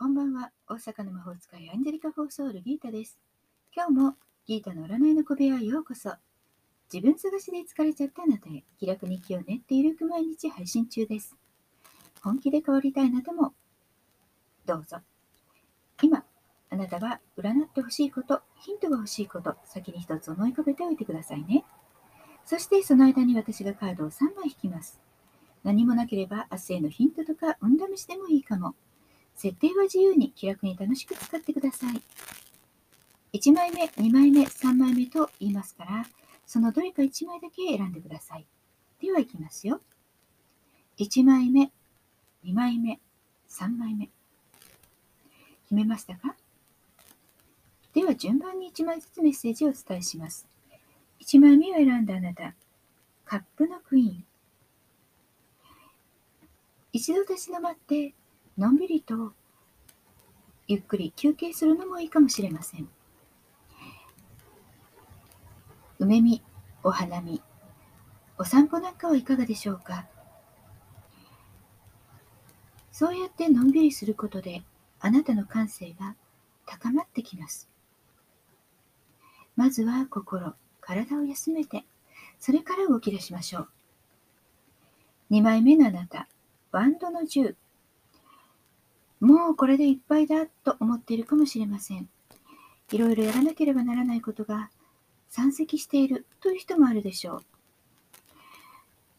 こんばんは。大阪の魔法使いアンジェリカ・フォーソウル・ギータです。今日もギータの占いの小部屋へようこそ。自分探しで疲れちゃったあなたへ気楽に気を練ってゆるく毎日配信中です。本気で変わりたいあなたもどうぞ。今、あなたが占ってほしいこと、ヒントが欲しいこと、先に一つ思い浮かべておいてくださいね。そしてその間に私がカードを3枚引きます。何もなければ明日へのヒントとか運試しでもいいかも。設定は自由に気楽に楽しく使ってください。1枚目、2枚目、3枚目と言いますから、そのどれか1枚だけ選んでください。では、いきますよ。1枚目、2枚目、3枚目。決めましたか？では、順番に1枚ずつメッセージをお伝えします。1枚目を選んだあなた、カップのクイーン。一度立ち止まってのんびりとゆっくり休憩するのもいいかもしれません。梅見、お花見、お散歩なんかはいかがでしょうか？そうやってのんびりすることであなたの感性が高まってきます。まずは心、体を休めて、それから動き出しましょう。2枚目のあなた、ワンドの10。もうこれでいっぱいだと思っているかもしれません。いろいろやらなければならないことが山積しているという人もあるでしょ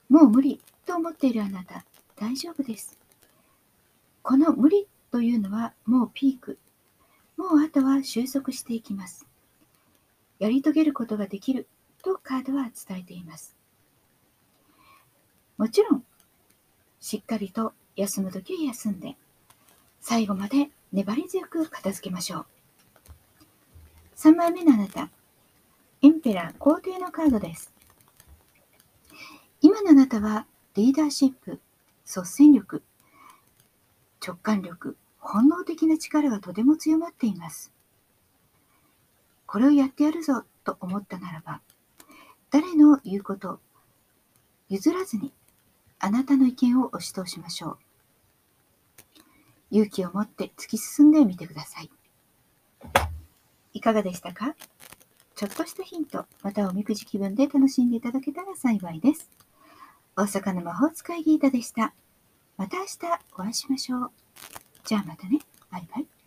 う。もう無理と思っているあなた、大丈夫です。この無理というのはもうピーク。もうあとは収束していきます。やり遂げることができるとカードは伝えています。もちろん、しっかりと休むときは休んで、最後まで粘り強く片付けましょう。3枚目のあなた、エンペラー皇帝のカードです。今のあなたはリーダーシップ、率先力、直感力、本能的な力がとても強まっています。これをやってやるぞと思ったならば、誰の言うこと譲らずにあなたの意見を押し通しましょう。勇気を持って突き進んでみてください。いかがでしたか？ちょっとしたヒント、またおみくじ気分で楽しんでいただけたら幸いです。大阪の魔法使いギータでした。また明日お会いしましょう。じゃあまたね。バイバイ。